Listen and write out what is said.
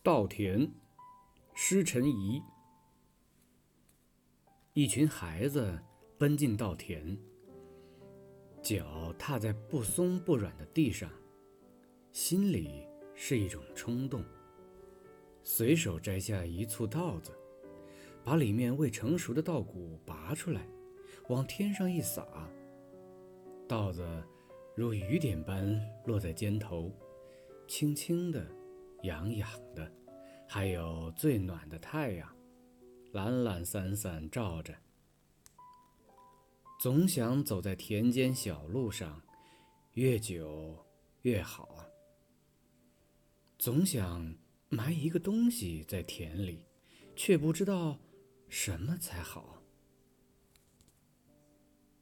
稻田，施成仪。一群孩子奔进稻田，脚踏在不松不软的地上，心里是一种冲动。随手摘下一簇稻子，把里面未成熟的稻谷拔出来，往天上一撒，稻子如雨点般落在肩头，轻轻的。痒痒的，还有最暖的太阳，懒懒散散照着。总想走在田间小路上，越久越好。总想埋一个东西在田里，却不知道什么才好。